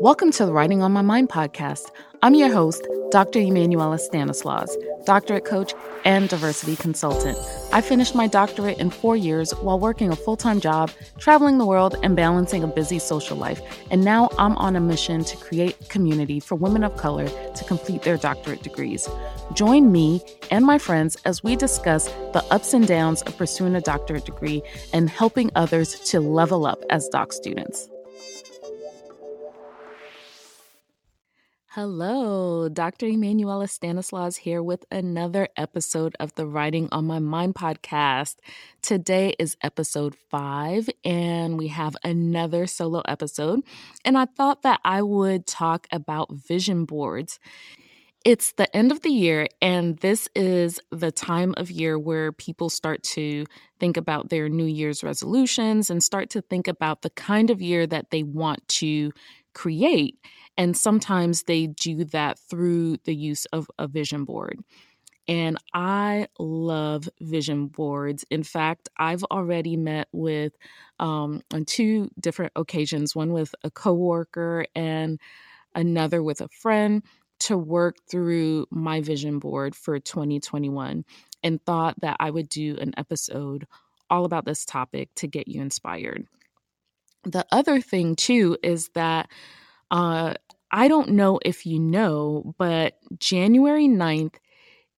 Welcome to the Writing on My Mind podcast. I'm your host, Dr. Emmanuela Stanislaus, doctorate coach and diversity consultant. I finished my doctorate in four years while working a full time job, traveling the world, and balancing a busy social life. And now I'm on a mission to create community for women of color to complete their doctorate degrees. Join me and my friends as we discuss the ups and downs of pursuing a doctorate degree and helping others to level up as doc students. Hello, Dr. Emmanuela Stanislaus here with another episode of the Writing on My Mind podcast. Today is episode five, and we have another solo episode. And I thought that I would talk about vision boards. It's the end of the year, and this is the time of year where people start to think about their New Year's resolutions and start to think about the kind of year that they want to create. And sometimes they do that through the use of a vision board. And I love vision boards. In fact, I've already met with um, on two different occasions, one with a coworker and another with a friend to work through my vision board for 2021 and thought that I would do an episode all about this topic to get you inspired. The other thing, too, is that uh, I don't know if you know, but January 9th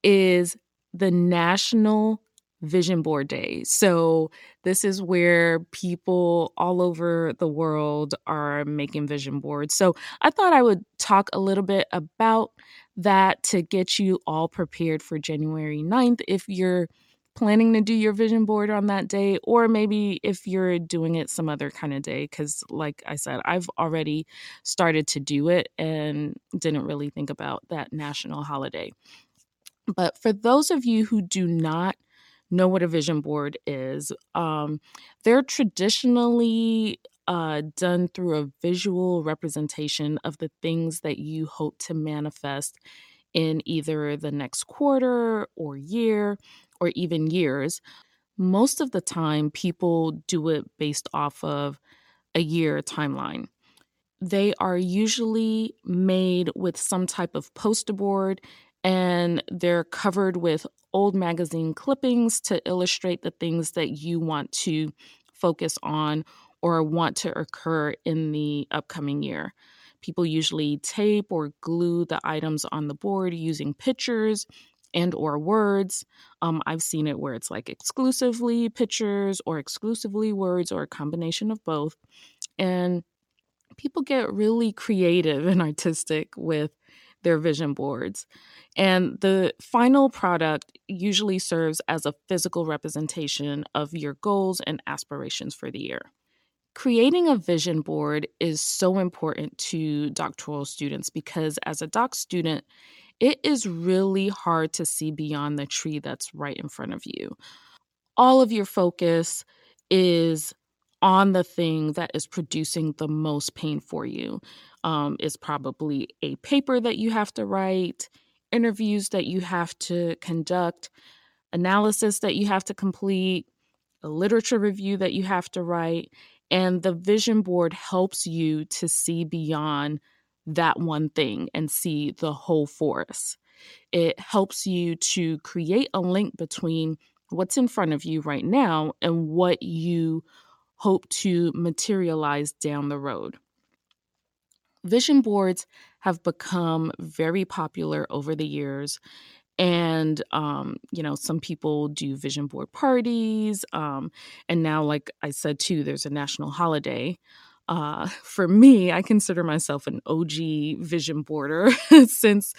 is the National Vision Board Day. So, this is where people all over the world are making vision boards. So, I thought I would talk a little bit about that to get you all prepared for January 9th if you're planning to do your vision board on that day, or maybe if you're doing it some other kind of day. Because, like I said, I've already started to do it and didn't really think about that national holiday. But for those of you who do not know what a vision board is, um, they're traditionally uh, done through a visual representation of the things that you hope to manifest in either the next quarter or year or even years, most of the time people do it based off of a year timeline. They are usually made with some type of poster board and they're covered with old magazine clippings to illustrate the things that you want to focus on or want to occur in the upcoming year. People usually tape or glue the items on the board using pictures and or words. Um, i've seen it where it's like exclusively pictures or exclusively words or a combination of both and people get really creative and artistic with their vision boards and the final product usually serves as a physical representation of your goals and aspirations for the year Creating a vision board is so important to doctoral students because, as a doc student, it is really hard to see beyond the tree that's right in front of you. All of your focus is on the thing that is producing the most pain for you. Um, probably a paper that you have to write, interviews that you have to conduct, analysis that you have to complete, a literature review that you have to write. And the vision board helps you to see beyond that one thing and see the whole forest. It helps you to create a link between what's in front of you right now and what you hope to materialize down the road. Vision boards have become very popular over the years. And, um, you know, some people do vision board parties. Um, and now, like I said, too, there's a national holiday uh, for me, I consider myself an OG vision boarder since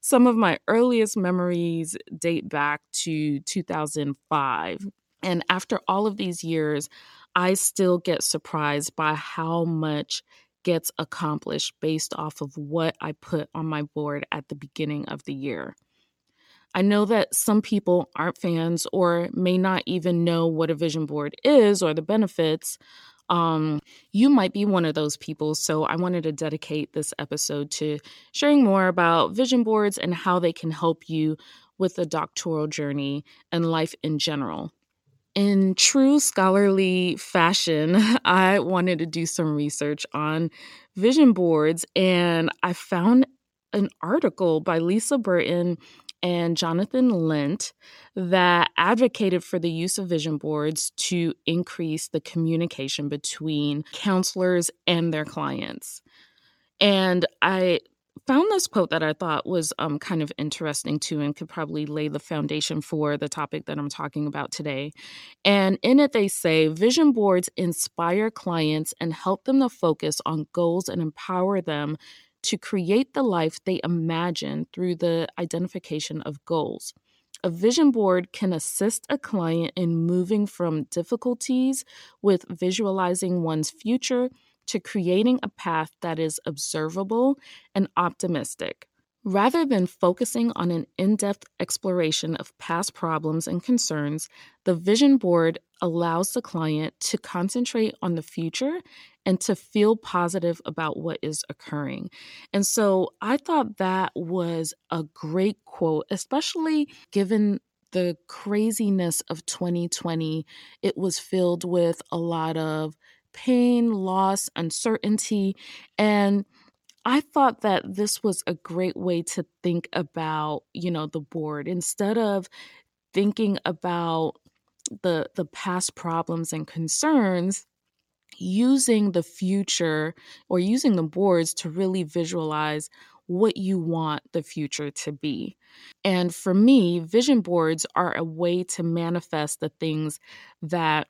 some of my earliest memories date back to 2005. And after all of these years, I still get surprised by how much gets accomplished based off of what I put on my board at the beginning of the year. I know that some people aren't fans or may not even know what a vision board is or the benefits, um, you might be one of those people. So I wanted to dedicate this episode to sharing more about vision boards and how they can help you with the doctoral journey and life in general. In true scholarly fashion, I wanted to do some research on vision boards, and I found an article by Lisa Burton and Jonathan Lent that advocated for the use of vision boards to increase the communication between counselors and their clients. And I found this quote that I thought was um, kind of interesting too and could probably lay the foundation for the topic that I'm talking about today. And in it, they say vision boards inspire clients and help them to focus on goals and empower them to create the life they imagine through the identification of goals. A vision board can assist a client in moving from difficulties with visualizing one's future to creating a path that is observable and optimistic. Rather than focusing on an in depth exploration of past problems and concerns, the vision board allows the client to concentrate on the future and to feel positive about what is occurring. And so I thought that was a great quote, especially given the craziness of 2020. It was filled with a lot of pain, loss, uncertainty. And I thought that this was a great way to think about, you know, the board instead of thinking about the the past problems and concerns using the future or using the boards to really visualize what you want the future to be. And for me, vision boards are a way to manifest the things that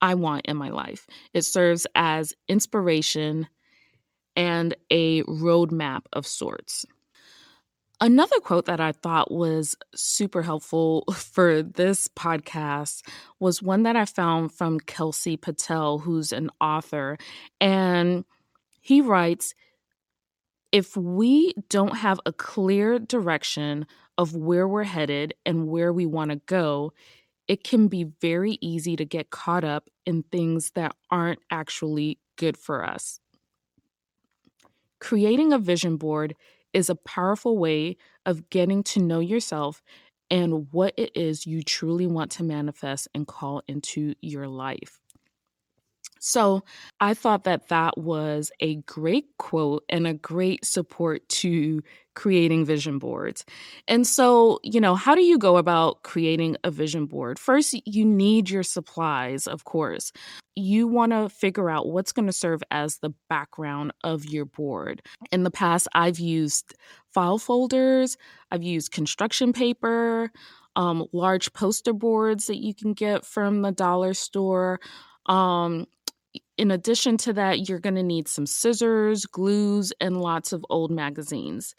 I want in my life. It serves as inspiration and a roadmap of sorts. Another quote that I thought was super helpful for this podcast was one that I found from Kelsey Patel, who's an author. And he writes If we don't have a clear direction of where we're headed and where we want to go, it can be very easy to get caught up in things that aren't actually good for us. Creating a vision board is a powerful way of getting to know yourself and what it is you truly want to manifest and call into your life. So I thought that that was a great quote and a great support to creating vision boards. And so, you know, how do you go about creating a vision board? First, you need your supplies, of course. You want to figure out what's going to serve as the background of your board. In the past, I've used file folders, I've used construction paper, um, large poster boards that you can get from the dollar store. Um, in addition to that, you're going to need some scissors, glues, and lots of old magazines.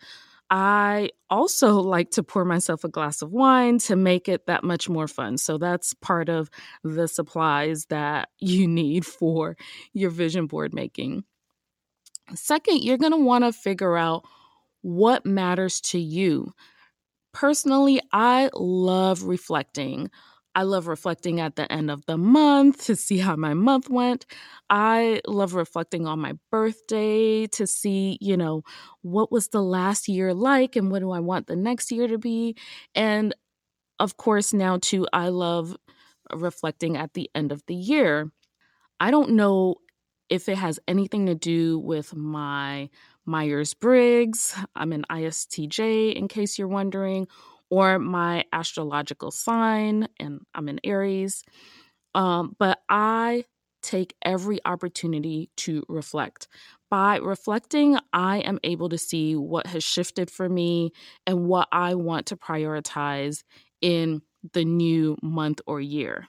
I also like to pour myself a glass of wine to make it that much more fun. So that's part of the supplies that you need for your vision board making. Second, you're going to want to figure out what matters to you. Personally, I love reflecting I love reflecting at the end of the month to see how my month went. I love reflecting on my birthday to see, you know, what was the last year like and what do I want the next year to be. And of course, now too, I love reflecting at the end of the year. I don't know if it has anything to do with my Myers Briggs. I'm an ISTJ, in case you're wondering, or my astrological sign, and I'm in Aries. Um, but I take every opportunity to reflect. By reflecting, I am able to see what has shifted for me and what I want to prioritize in the new month or year.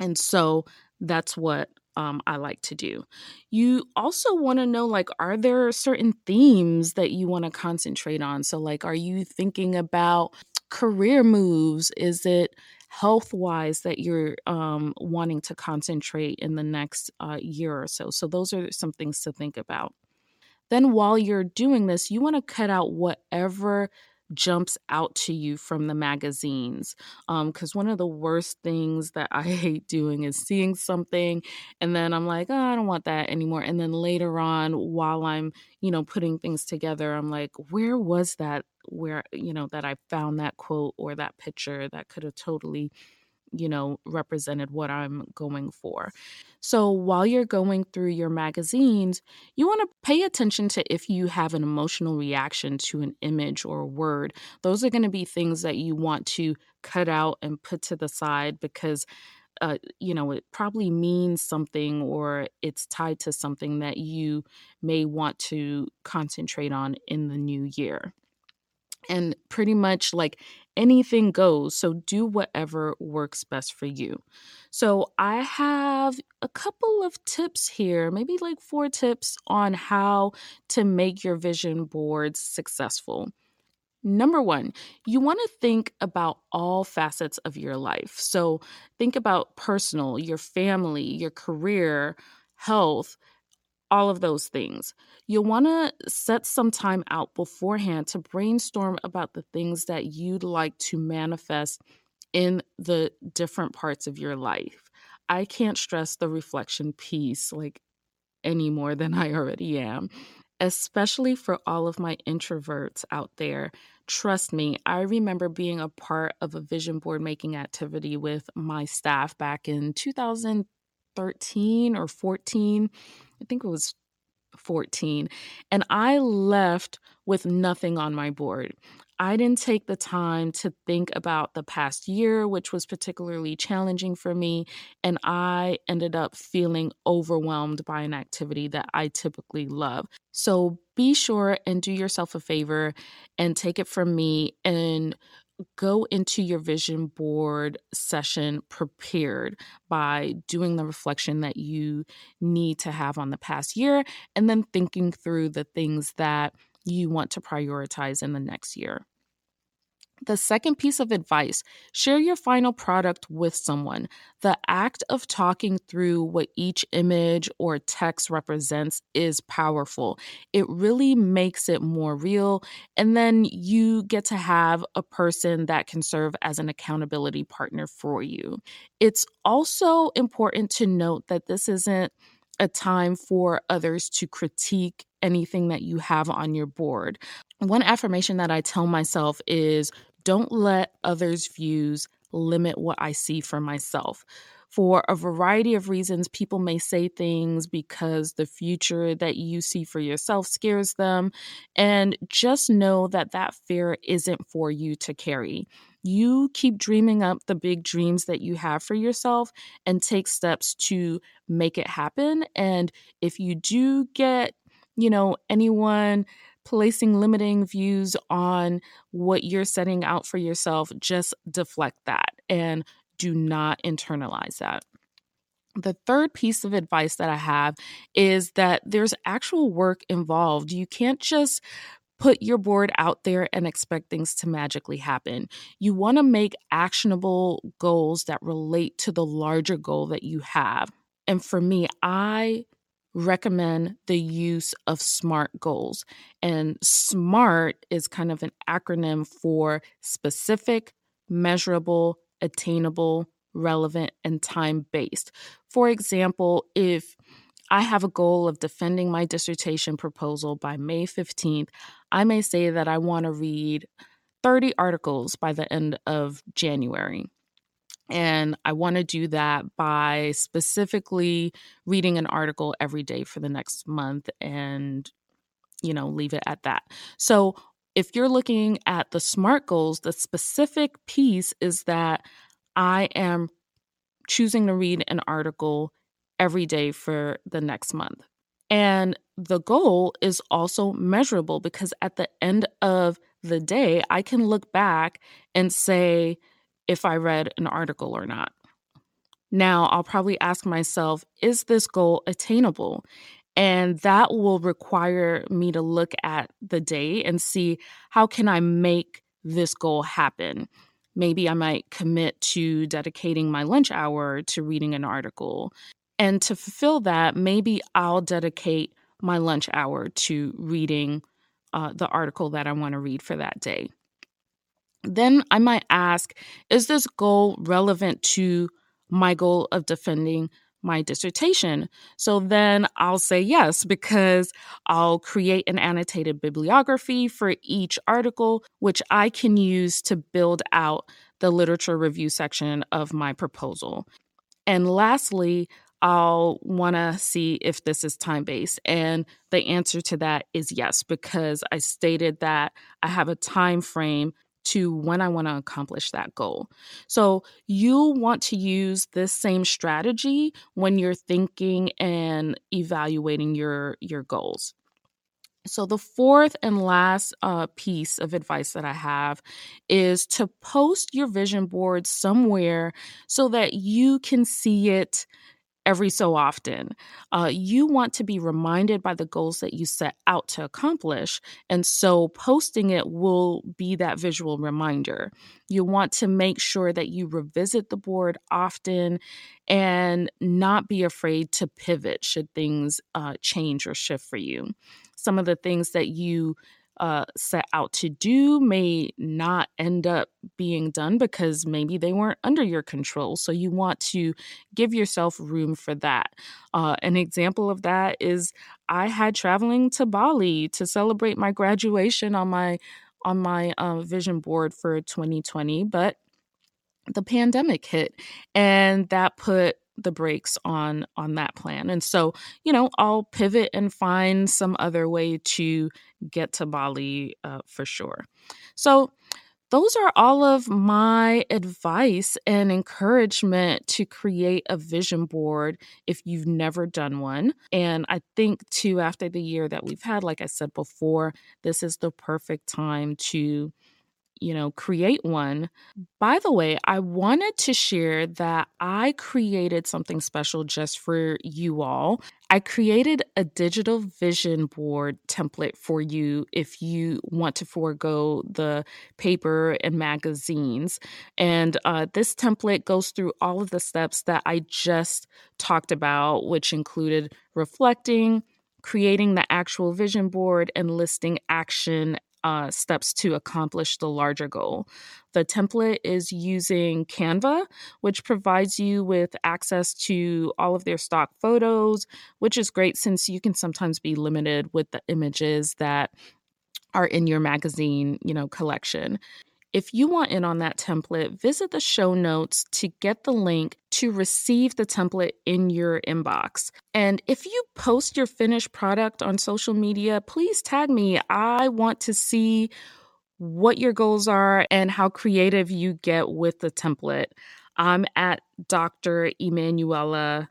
And so that's what um, I like to do. You also want to know like, are there certain themes that you want to concentrate on? So, like, are you thinking about career moves? Is it health wise that you're um, wanting to concentrate in the next uh, year or so? So, those are some things to think about. Then, while you're doing this, you want to cut out whatever jumps out to you from the magazines. Because um, one of the worst things that I hate doing is seeing something and then I'm like, oh, I don't want that anymore. And then later on, while I'm, you know, putting things together, I'm like, where was that? Where, you know, that I found that quote or that picture that could have totally you know, represented what I'm going for. So while you're going through your magazines, you want to pay attention to if you have an emotional reaction to an image or a word. Those are going to be things that you want to cut out and put to the side because uh, you know, it probably means something or it's tied to something that you may want to concentrate on in the new year and pretty much like anything goes. So do whatever works best for you. So I have a couple of tips here, maybe like four tips on how to make your vision boards successful. Number one, you want to think about all facets of your life. So think about personal, your family, your career, health, all of those things. You'll want to set some time out beforehand to brainstorm about the things that you'd like to manifest in the different parts of your life. I can't stress the reflection piece like any more than I already am, especially for all of my introverts out there. Trust me, I remember being a part of a vision board making activity with my staff back in 2013 or 14 I think it was 14. And I left with nothing on my board. I didn't take the time to think about the past year, which was particularly challenging for me. And I ended up feeling overwhelmed by an activity that I typically love. So be sure and do yourself a favor and take it from me and go into your vision board session prepared by doing the reflection that you need to have on the past year and then thinking through the things that you want to prioritize in the next year. The second piece of advice share your final product with someone. The act of talking through what each image or text represents is powerful. It really makes it more real. And then you get to have a person that can serve as an accountability partner for you. It's also important to note that this isn't a time for others to critique anything that you have on your board. One affirmation that I tell myself is don't let others' views limit what I see for myself. For a variety of reasons, people may say things because the future that you see for yourself scares them. And just know that that fear isn't for you to carry. You keep dreaming up the big dreams that you have for yourself and take steps to make it happen. And if you do get, you know, anyone placing limiting views on what you're setting out for yourself, just deflect that and do not internalize that. The third piece of advice that I have is that there's actual work involved. You can't just put your board out there and expect things to magically happen. You want to make actionable goals that relate to the larger goal that you have. And for me, I recommend the use of SMART goals. And SMART is kind of an acronym for specific, measurable, attainable, relevant, and time based. For example, if I have a goal of defending my dissertation proposal by May 15th, I may say that I want to read 30 articles by the end of January. And I want to do that by specifically reading an article every day for the next month and, you know, leave it at that. So if you're looking at the SMART goals, the specific piece is that I am choosing to read an article every day for the next month. And the goal is also measurable because at the end of the day, I can look back and say, if I read an article or not. Now, I'll probably ask myself, is this goal attainable? And that will require me to look at the day and see how can I make this goal happen? Maybe I might commit to dedicating my lunch hour to reading an article. And to fulfill that, maybe I'll dedicate my lunch hour to reading uh, the article that I want to read for that day. Then I might ask, is this goal relevant to my goal of defending my dissertation. So then I'll say yes because I'll create an annotated bibliography for each article, which I can use to build out the literature review section of my proposal. And lastly, I'll want to see if this is time based. And the answer to that is yes, because I stated that I have a time frame to when I want to accomplish that goal. So you want to use this same strategy when you're thinking and evaluating your your goals. So the fourth and last uh, piece of advice that I have is to post your vision board somewhere so that you can see it every so often. Uh, you want to be reminded by the goals that you set out to accomplish. And so posting it will be that visual reminder. You want to make sure that you revisit the board often and not be afraid to pivot should things uh, change or shift for you. Some of the things that you uh, set out to do may not end up being done because maybe they weren't under your control. So you want to give yourself room for that. Uh, an example of that is I had traveling to Bali to celebrate my graduation on my on my uh, vision board for 2020, but the pandemic hit and that put the brakes on on that plan and so you know i'll pivot and find some other way to get to bali uh, for sure so those are all of my advice and encouragement to create a vision board if you've never done one. And I think, too, after the year that we've had, like I said before, this is the perfect time to you know, create one. By the way, I wanted to share that I created something special just for you all. I created a digital vision board template for you if you want to forego the paper and magazines. And uh, this template goes through all of the steps that I just talked about, which included reflecting, creating the actual vision board, and listing action uh, steps to accomplish the larger goal. The template is using Canva, which provides you with access to all of their stock photos, which is great since you can sometimes be limited with the images that are in your magazine, you know, collection. If you want in on that template, visit the show notes to get the link to receive the template in your inbox. And if you post your finished product on social media, please tag me. I want to see what your goals are and how creative you get with the template. I'm at Dr. Emmanuela,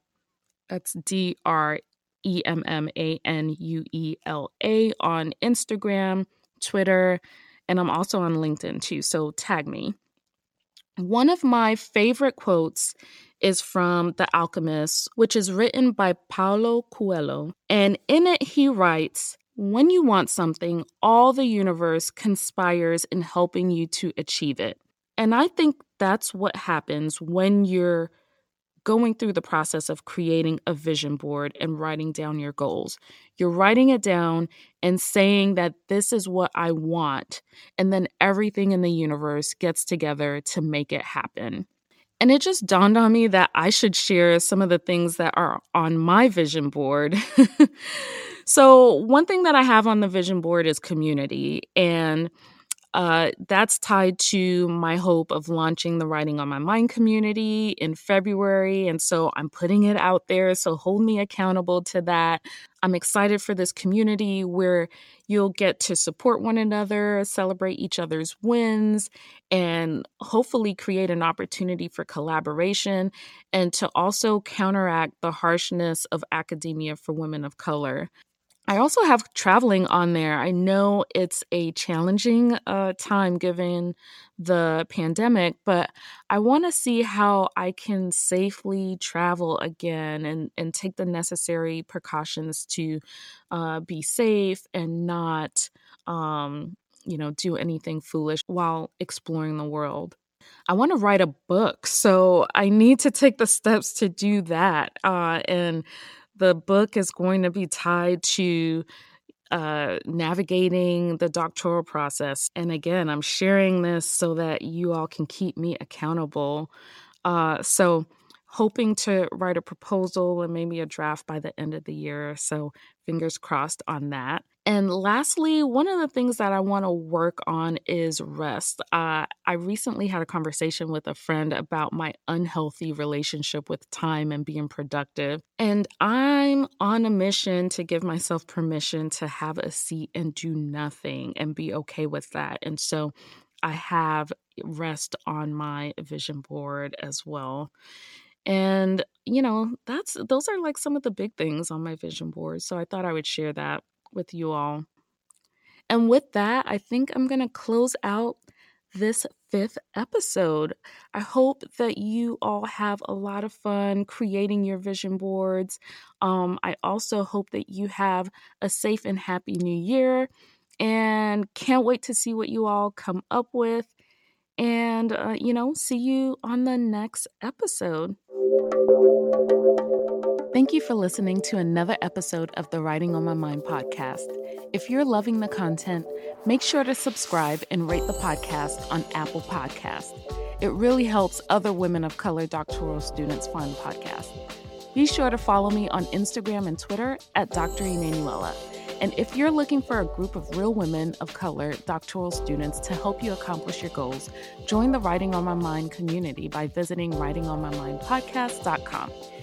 that's D R E M M A N U E L A on Instagram, Twitter, and I'm also on LinkedIn too, so tag me. One of my favorite quotes is from The Alchemist, which is written by Paulo Coelho. And in it, he writes When you want something, all the universe conspires in helping you to achieve it. And I think that's what happens when you're going through the process of creating a vision board and writing down your goals. You're writing it down and saying that this is what I want, and then everything in the universe gets together to make it happen. And it just dawned on me that I should share some of the things that are on my vision board. so, one thing that I have on the vision board is community. And uh, that's tied to my hope of launching the Writing on My Mind community in February. And so I'm putting it out there. So hold me accountable to that. I'm excited for this community where you'll get to support one another, celebrate each other's wins, and hopefully create an opportunity for collaboration and to also counteract the harshness of academia for women of color. I also have traveling on there. I know it's a challenging uh, time given the pandemic, but I want to see how I can safely travel again and, and take the necessary precautions to uh, be safe and not, um, you know, do anything foolish while exploring the world. I want to write a book, so I need to take the steps to do that. Uh, and the book is going to be tied to uh, navigating the doctoral process. And again, I'm sharing this so that you all can keep me accountable. Uh, so, hoping to write a proposal and maybe a draft by the end of the year. So, fingers crossed on that. And lastly, one of the things that I want to work on is rest. Uh, I recently had a conversation with a friend about my unhealthy relationship with time and being productive. And I'm on a mission to give myself permission to have a seat and do nothing and be okay with that. And so I have rest on my vision board as well. And, you know, that's those are like some of the big things on my vision board. So I thought I would share that with you all. And with that, I think I'm going to close out this fifth episode. I hope that you all have a lot of fun creating your vision boards. Um, I also hope that you have a safe and happy new year and can't wait to see what you all come up with. And, uh, you know, see you on the next episode. Thank you for listening to another episode of the Writing on My Mind podcast. If you're loving the content, make sure to subscribe and rate the podcast on Apple Podcast. It really helps other women of color doctoral students find the podcast. Be sure to follow me on Instagram and Twitter at Dr. Emmanuela. And if you're looking for a group of real women of color doctoral students to help you accomplish your goals, join the Writing on My Mind community by visiting writingonmymindpodcast.com.